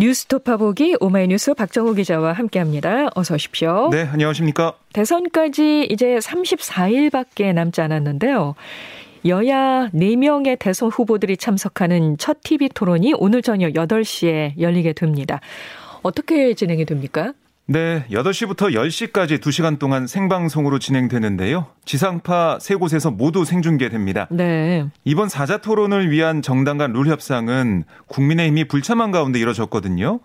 뉴스토파 보기 오마이뉴스 박정호 기자와 함께합니다. 어서 오십시오. 네, 안녕하십니까. 대선까지 이제 34일밖에 남지 않았는데요. 여야 4명의 대선 후보들이 참석하는 첫 TV 토론이 오늘 저녁 8시에 열리게 됩니다. 어떻게 진행이 됩니까? 네, 8시부터 10시까지 2시간 동안 생방송으로 진행되는데요. 지상파 세 곳에서 모두 생중계됩니다. 네. 이번 사자 토론을 위한 정당 간 룰 협상은 국민의힘이 불참한 가운데 이뤄졌거든요.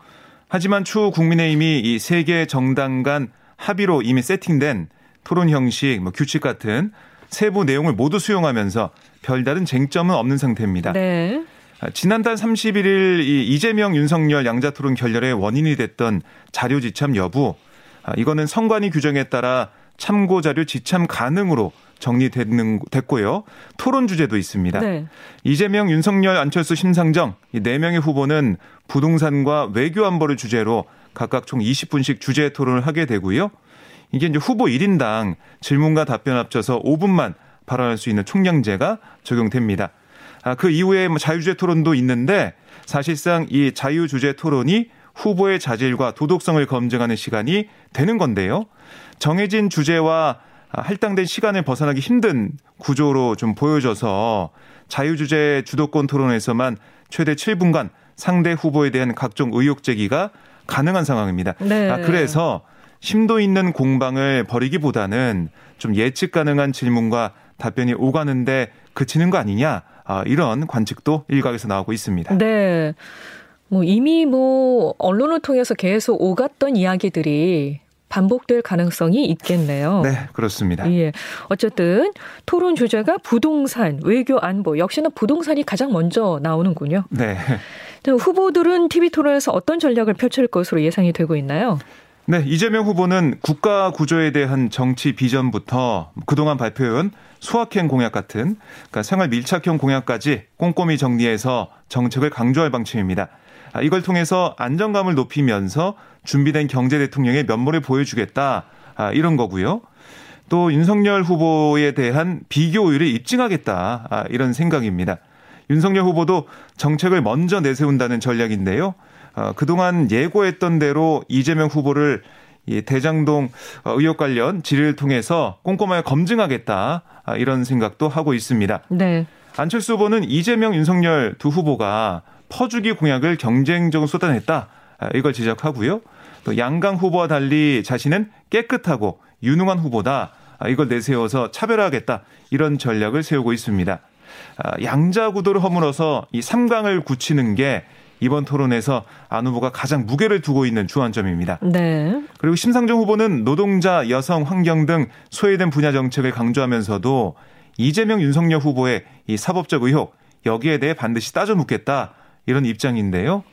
하지만 추후 국민의힘이 이 세 개 정당 간 합의로 이미 세팅된 토론 형식, 뭐 규칙 같은 세부 내용을 모두 수용하면서 별다른 쟁점은 없는 상태입니다. 네. 아, 지난달 31일 이 이재명 윤석열 양자 토론 결렬의 원인이 됐던 자료 지참 여부 아, 이거는 선관위 규정에 따라 참고 자료 지참 가능으로 정리됐는 됐고요. 토론 주제도 있습니다. 네. 이재명, 윤석열, 안철수, 심상정 이 네 명의 후보는 부동산과 외교 안보를 주제로 각각 총 20분씩 주제 토론을 하게 되고요. 이게 이제 후보 1인당 질문과 답변 합쳐서 5분만 발언할 수 있는 총량제가 적용됩니다. 아, 그 이후에 뭐 자유주제 토론도 있는데 사실상 이 자유주제 토론이 후보의 자질과 도덕성을 검증하는 시간이 되는 건데요. 정해진 주제와 할당된 시간을 벗어나기 힘든 구조로 좀 보여져서 자유주제 주도권 토론에서만 최대 7분간 상대 후보에 대한 각종 의혹 제기가 가능한 상황입니다. 네. 아, 그래서 심도 있는 공방을 벌이기보다는 좀 예측 가능한 질문과 답변이 오가는데 그치는 거 아니냐 아, 이런 관측도 일각에서 나오고 있습니다. 네. 뭐 이미 뭐 언론을 통해서 계속 오갔던 이야기들이 반복될 가능성이 있겠네요. 네, 그렇습니다. 예. 어쨌든 토론 주제가 부동산, 외교 안보, 역시나 부동산이 가장 먼저 나오는군요. 네. 후보들은 TV 토론에서 어떤 전략을 펼칠 것으로 예상이 되고 있나요? 네, 이재명 후보는 국가 구조에 대한 정치 비전부터 그동안 발표해온 소확행 공약 같은 그러니까 생활 밀착형 공약까지 꼼꼼히 정리해서 정책을 강조할 방침입니다. 아, 이걸 통해서 안정감을 높이면서 준비된 경제 대통령의 면모를 보여주겠다 아, 이런 거고요. 또 윤석열 후보에 대한 비교율을 입증하겠다 아, 이런 생각입니다. 윤석열 후보도 정책을 먼저 내세운다는 전략인데요. 어, 그동안 예고했던 대로 이재명 후보를 이 대장동 어, 의혹 관련 질의를 통해서 꼼꼼하게 검증하겠다 아, 이런 생각도 하고 있습니다. 네. 안철수 후보는 이재명, 윤석열 두 후보가 퍼주기 공약을 경쟁적으로 쏟아냈다 아, 이걸 지적하고요. 또 양강 후보와 달리 자신은 깨끗하고 유능한 후보다 아, 이걸 내세워서 차별화하겠다 이런 전략을 세우고 있습니다. 양자 구도를 허물어서 이 3강을 굳히는 게 이번 토론에서 안 후보가 가장 무게를 두고 있는 주안점입니다. 네. 그리고 심상정 후보는 노동자, 여성, 환경 등 소외된 분야 정책을 강조하면서도 이재명, 윤석열 후보의 이 사법적 의혹 여기에 대해 반드시 따져 묻겠다 이런 입장인데요.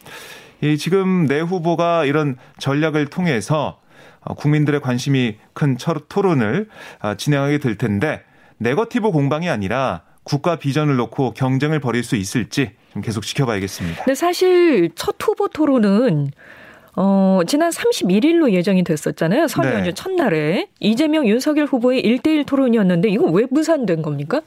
이 지금 내 후보가 이런 전략을 통해서 어, 국민들의 관심이 큰 토론을 어, 진행하게 될 텐데 네거티브 공방이 아니라 국가 비전을 놓고 경쟁을 벌일 수 있을지 좀 계속 지켜봐야겠습니다. 근데 사실 첫 후보 토론은 어, 지난 31일로 예정이 됐었잖아요. 설 연휴 네. 첫날에 이재명 윤석열 후보의 1대1 토론이었는데 이거 왜 무산된 겁니까?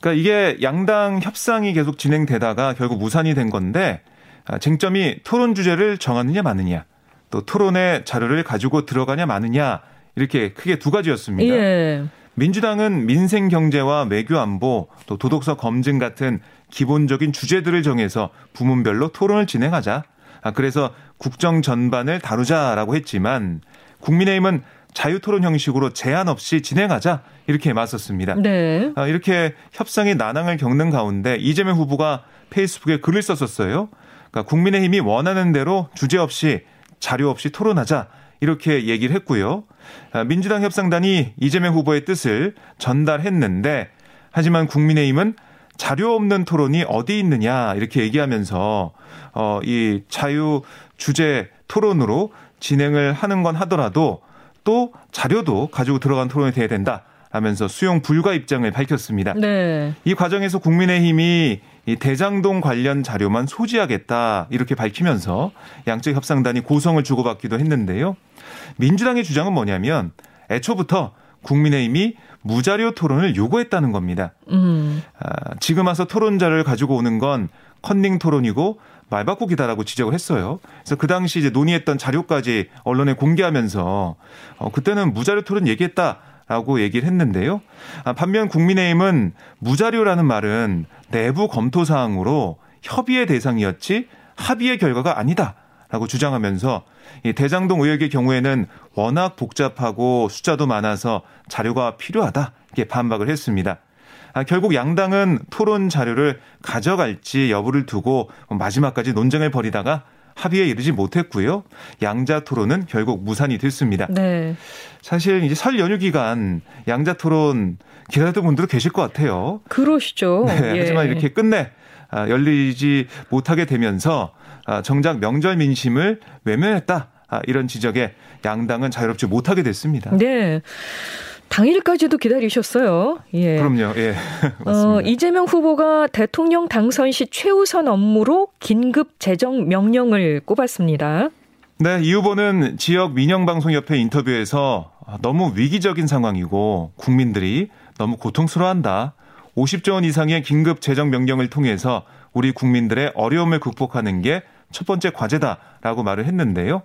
그러니까 이게 양당 협상이 계속 진행되다가 결국 무산이 된 건데 아, 쟁점이 토론 주제를 정하느냐 마느냐 또 토론의 자료를 가지고 들어가냐 마느냐 이렇게 크게 두 가지였습니다. 예. 민주당은 민생 경제와 외교 안보 또 도덕성 검증 같은 기본적인 주제들을 정해서 부문별로 토론을 진행하자. 아, 그래서 국정 전반을 다루자라고 했지만 국민의힘은 자유 토론 형식으로 제한 없이 진행하자 이렇게 맞섰습니다. 네. 아, 이렇게 협상의 난항을 겪는 가운데 이재명 후보가 페이스북에 글을 썼었어요. 그러니까 국민의힘이 원하는 대로 주제 없이 자료 없이 토론하자 이렇게 얘기를 했고요. 아, 민주당 협상단이 이재명 후보의 뜻을 전달했는데 하지만 국민의힘은 자료 없는 토론이 어디 있느냐 이렇게 얘기하면서 어 이 자유 주제 토론으로 진행을 하는 건 하더라도 또 자료도 가지고 들어간 토론이 돼야 된다. 하면서 수용 불가 입장을 밝혔습니다. 네. 이 과정에서 국민의힘이 이 대장동 관련 자료만 소지하겠다 이렇게 밝히면서 양측 협상단이 고성을 주고받기도 했는데요. 민주당의 주장은 뭐냐면 애초부터 국민의힘이 무자료 토론을 요구했다는 겁니다. 음. 아, 지금 와서 토론자를 가지고 오는 건 컨닝 토론이고 말바꾸기다라고 지적을 했어요. 그래서 그 당시 이제 논의했던 자료까지 언론에 공개하면서 어, 그때는 무자료 토론 얘기했다. 라고 얘기를 했는데요. 아, 반면 국민의힘은 무자료라는 말은 내부 검토 사항으로 협의의 대상이었지 합의의 결과가 아니다. 라고 주장하면서 이 대장동 의혹의 경우에는 워낙 복잡하고 숫자도 많아서 자료가 필요하다. 이렇게 반박을 했습니다. 아, 결국 양당은 토론 자료를 가져갈지 여부를 두고 마지막까지 논쟁을 벌이다가 합의에 이르지 못했고요. 양자 토론은 결국 무산이 됐습니다. 네. 사실 이제 설 연휴 기간 양자 토론 기다렸던 분들도 계실 것 같아요. 그러시죠. 네, 예. 하지만 이렇게 끝내 아, 열리지 못하게 되면서 아, 정작 명절 민심을 외면했다. 이런 지적에 양당은 자유롭지 못하게 됐습니다. 네. 당일까지도 기다리셨어요. 예. 그럼요. 예. 어, 이재명 후보가 대통령 당선 시 최우선 업무로 긴급 재정 명령을 꼽았습니다. 네, 이 후보는 지역 민영방송협회 인터뷰에서 너무 위기적인 상황이고 국민들이 너무 고통스러워한다. 50조 원 이상의 긴급 재정 명령을 통해서 우리 국민들의 어려움을 극복하는 게 첫 번째 과제다라고 말을 했는데요.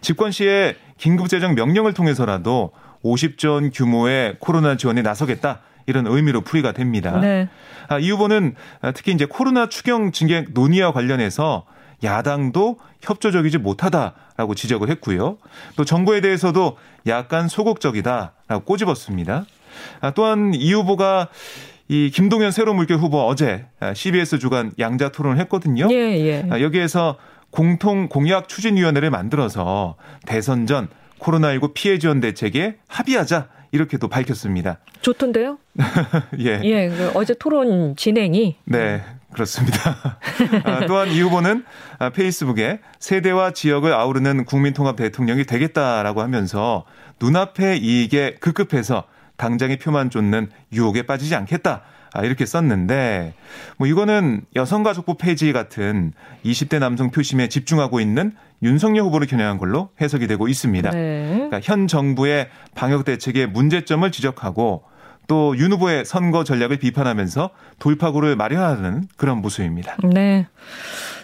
집권 시에 긴급 재정 명령을 통해서라도 50조 원 규모의 코로나 지원에 나서겠다. 이런 의미로 풀이가 됩니다. 네. 아, 이 후보는 특히 이제 코로나 추경 증액 논의와 관련해서 야당도 협조적이지 못하다라고 지적을 했고요. 또 정부에 대해서도 약간 소극적이다라고 꼬집었습니다. 아, 또한 이 후보가 이 김동연 새로운 물결 후보 어제 CBS 주간 양자 토론을 했거든요. 예, 예. 아, 여기에서 공통 공약 추진위원회를 만들어서 대선 전 코로나19 피해 지원 대책에 합의하자 이렇게도 밝혔습니다. 좋던데요? 예. 예. 그 어제 토론 진행이. 네. 그렇습니다. 아, 또한 이 후보는 아, 페이스북에 세대와 지역을 아우르는 국민통합 대통령이 되겠다라고 하면서 눈앞의 이익에 급급해서 당장의 표만 쫓는 유혹에 빠지지 않겠다. 아, 이렇게 썼는데, 뭐 이거는 여성가족부 폐지 같은 20대 남성 표심에 집중하고 있는 윤석열 후보를 겨냥한 걸로 해석이 되고 있습니다. 네. 그러니까 현 정부의 방역 대책의 문제점을 지적하고 또 윤 후보의 선거 전략을 비판하면서 돌파구를 마련하는 그런 모습입니다. 네.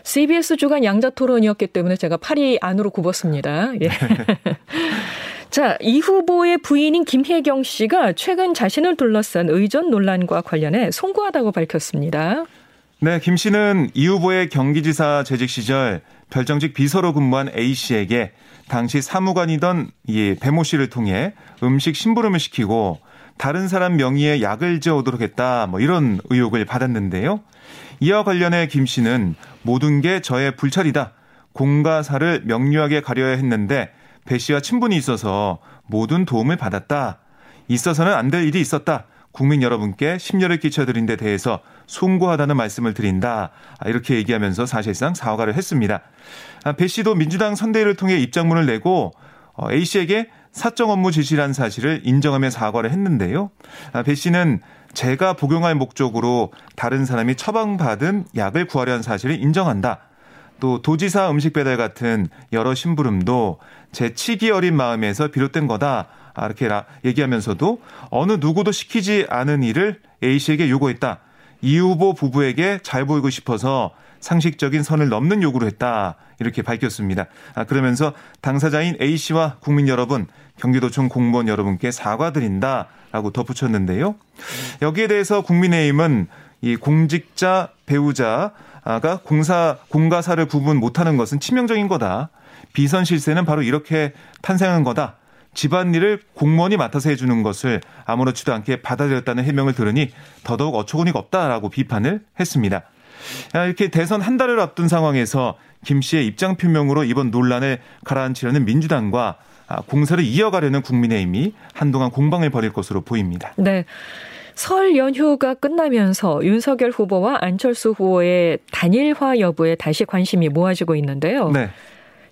CBS 주간 양자 토론이었기 때문에 제가 팔이 안으로 굽었습니다. 예. 자, 이 후보의 부인인 김혜경 씨가 최근 자신을 둘러싼 의전 논란과 관련해 송구하다고 밝혔습니다. 네, 김 씨는 이 후보의 경기지사 재직 시절 별정직 비서로 근무한 A 씨에게 당시 사무관이던 이 배모 씨를 통해 음식 심부름을 시키고 다른 사람 명의의 약을 지어오도록 했다. 뭐 이런 의혹을 받았는데요. 이와 관련해 김 씨는 모든 게 저의 불찰이다. 공과 사를 명료하게 가려야 했는데 배 씨와 친분이 있어서 모든 도움을 받았다. 있어서는 안 될 일이 있었다. 국민 여러분께 심려를 끼쳐드린 데 대해서 송구하다는 말씀을 드린다. 아, 이렇게 얘기하면서 사실상 사과를 했습니다. 아, 배 씨도 민주당 선대위를 통해 입장문을 내고 어, A 씨에게 사적 업무 지시란 사실을 인정하며 사과를 했는데요. 아, 배 씨는 제가 복용할 목적으로 다른 사람이 처방받은 약을 구하려 한 사실을 인정한다. 또 도지사 음식 배달 같은 여러 심부름도 제 치기 어린 마음에서 비롯된 거다. 아, 이렇게 얘기하면서도 어느 누구도 시키지 않은 일을 A 씨에게 요구했다. 이 후보 부부에게 잘 보이고 싶어서 상식적인 선을 넘는 요구를 했다. 이렇게 밝혔습니다. 아, 그러면서 당사자인 A 씨와 국민 여러분, 경기도청 공무원 여러분께 사과드린다. 라고 덧붙였는데요. 여기에 대해서 국민의힘은 이 공직자, 배우자 가 공사, 공가사를 구분 못하는 것은 치명적인 거다. 비선 실세는 바로 이렇게 탄생한 거다. 집안일을 공무원이 맡아서 해주는 것을 아무렇지도 않게 받아들였다는 해명을 들으니 더더욱 어처구니가 없다라고 비판을 했습니다. 아, 이렇게 대선 한 달을 앞둔 상황에서 김 씨의 입장 표명으로 이번 논란을 가라앉히려는 민주당과 아, 공사를 이어가려는 국민의힘이 한동안 공방을 벌일 것으로 보입니다. 네. 설 연휴가 끝나면서 윤석열 후보와 안철수 후보의 단일화 여부에 다시 관심이 모아지고 있는데요. 네.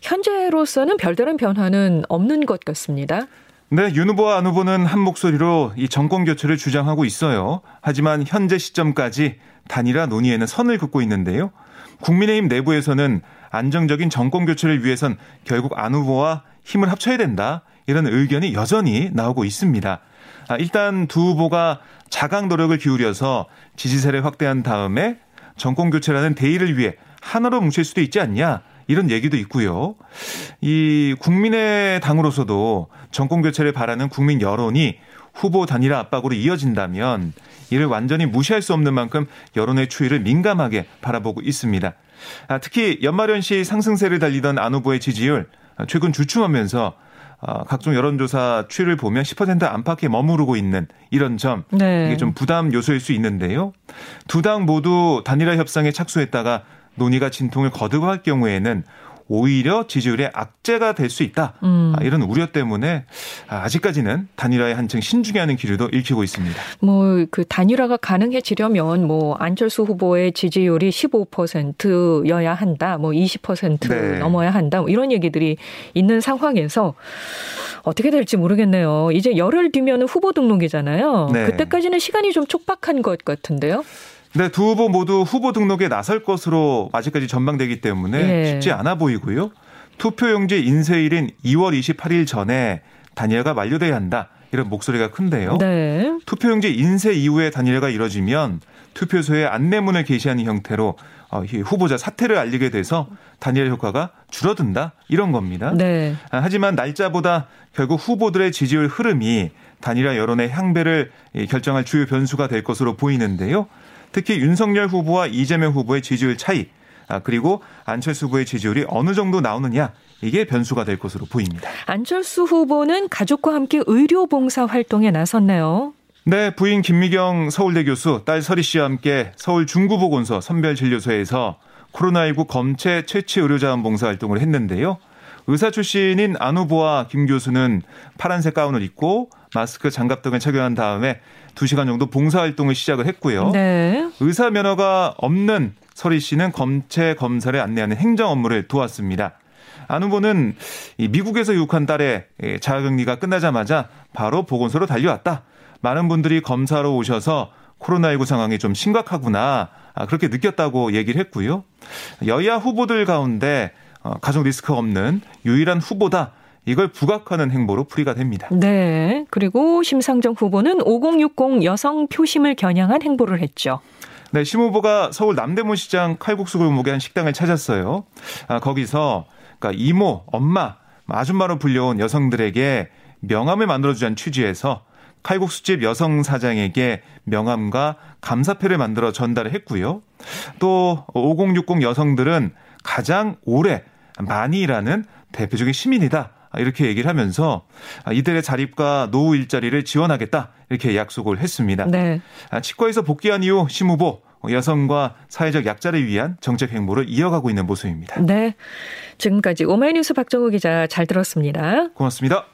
현재로서는 별다른 변화는 없는 것 같습니다. 네, 윤 후보와 안 후보는 한 목소리로 이 정권 교체를 주장하고 있어요. 하지만 현재 시점까지 단일화 논의에는 선을 긋고 있는데요. 국민의힘 내부에서는 안정적인 정권 교체를 위해선 결국 안 후보와 힘을 합쳐야 된다. 이런 의견이 여전히 나오고 있습니다. 아, 일단 두 후보가 자강 노력을 기울여서 지지세를 확대한 다음에 정권 교체라는 대의를 위해 하나로 뭉칠 수도 있지 않냐. 이런 얘기도 있고요. 이 국민의 당으로서도 정권 교체를 바라는 국민 여론이 후보 단일화 압박으로 이어진다면 이를 완전히 무시할 수 없는 만큼 여론의 추이를 민감하게 바라보고 있습니다. 아, 특히 연말연시 상승세를 달리던 안 후보의 지지율 최근 주춤하면서 어, 각종 여론조사 추이를 보면 10% 안팎에 머무르고 있는 이런 점 네. 이게 좀 부담 요소일 수 있는데요. 두 당 모두 단일화 협상에 착수했다가 논의가 진통을 거듭할 경우에는 오히려 지지율의 악재가 될 수 있다. 음. 아, 이런 우려 때문에 아직까지는 단일화에 한층 신중해 하는 기류도 읽히고 있습니다. 뭐 그 단일화가 가능해지려면 뭐 안철수 후보의 지지율이 15%여야 한다. 뭐 20% 네. 넘어야 한다. 뭐 이런 얘기들이 있는 상황에서 어떻게 될지 모르겠네요. 이제 열흘 뒤면 후보 등록이잖아요. 네. 그때까지는 시간이 좀 촉박한 것 같은데요. 네, 두 후보 모두 후보 등록에 나설 것으로 아직까지 전망되기 때문에 네. 쉽지 않아 보이고요. 투표용지 인쇄일인 2월 28일 전에 단일화가 완료돼야 한다. 이런 목소리가 큰데요. 네. 투표용지 인쇄 이후에 단일화가 이뤄지면 투표소에 안내문을 게시하는 형태로 어, 후보자 사퇴를 알리게 돼서 단일화 효과가 줄어든다 이런 겁니다. 네. 아, 하지만 날짜보다 결국 후보들의 지지율 흐름이 단일화 여론의 향배를 결정할 주요 변수가 될 것으로 보이는데요. 특히 윤석열 후보와 이재명 후보의 지지율 차이, 아, 그리고 안철수 후보의 지지율이 어느 정도 나오느냐 이게 변수가 될 것으로 보입니다. 안철수 후보는 가족과 함께 의료 봉사 활동에 나섰네요. 네, 부인 김미경 서울대 교수, 딸 서리 씨와 함께 서울 중구보건소 선별진료소에서 코로나19 검체 채취 의료자원 봉사 활동을 했는데요. 의사 출신인 안 후보와 김 교수는 파란색 가운을 입고 마스크, 장갑 등을 착용한 다음에 2시간 정도 봉사활동을 시작을 했고요. 네. 의사 면허가 없는 서리 씨는 검체 검사를 안내하는 행정 업무를 도왔습니다. 안 후보는 미국에서 유혹한 딸의 자가격리가 끝나자마자 바로 보건소로 달려왔다. 많은 분들이 검사로 오셔서 코로나19 상황이 좀 심각하구나. 아, 그렇게 느꼈다고 얘기를 했고요. 여야 후보들 가운데 어, 가족 리스크 없는 유일한 후보다. 이걸 부각하는 행보로 풀이가 됩니다. 네. 그리고 심상정 후보는 5060 여성 표심을 겨냥한 행보를 했죠. 네, 심 후보가 서울 남대문 시장 칼국수 골목의 한 식당을 찾았어요. 아, 거기서 그러니까 이모, 엄마, 아줌마로 불려온 여성들에게 명함을 만들어주자는 취지에서 칼국수집 여성 사장에게 명함과 감사패를 만들어 전달을 했고요. 또 5060 여성들은 가장 오래 많이 일하는 대표적인 시민이다. 이렇게 얘기를 하면서 이들의 자립과 노후 일자리를 지원하겠다 이렇게 약속을 했습니다. 네. 치과에서 복귀한 이후 심 후보 여성과 사회적 약자를 위한 정책 행보를 이어가고 있는 모습입니다. 네. 지금까지 오마이뉴스 박정우 기자 잘 들었습니다. 고맙습니다.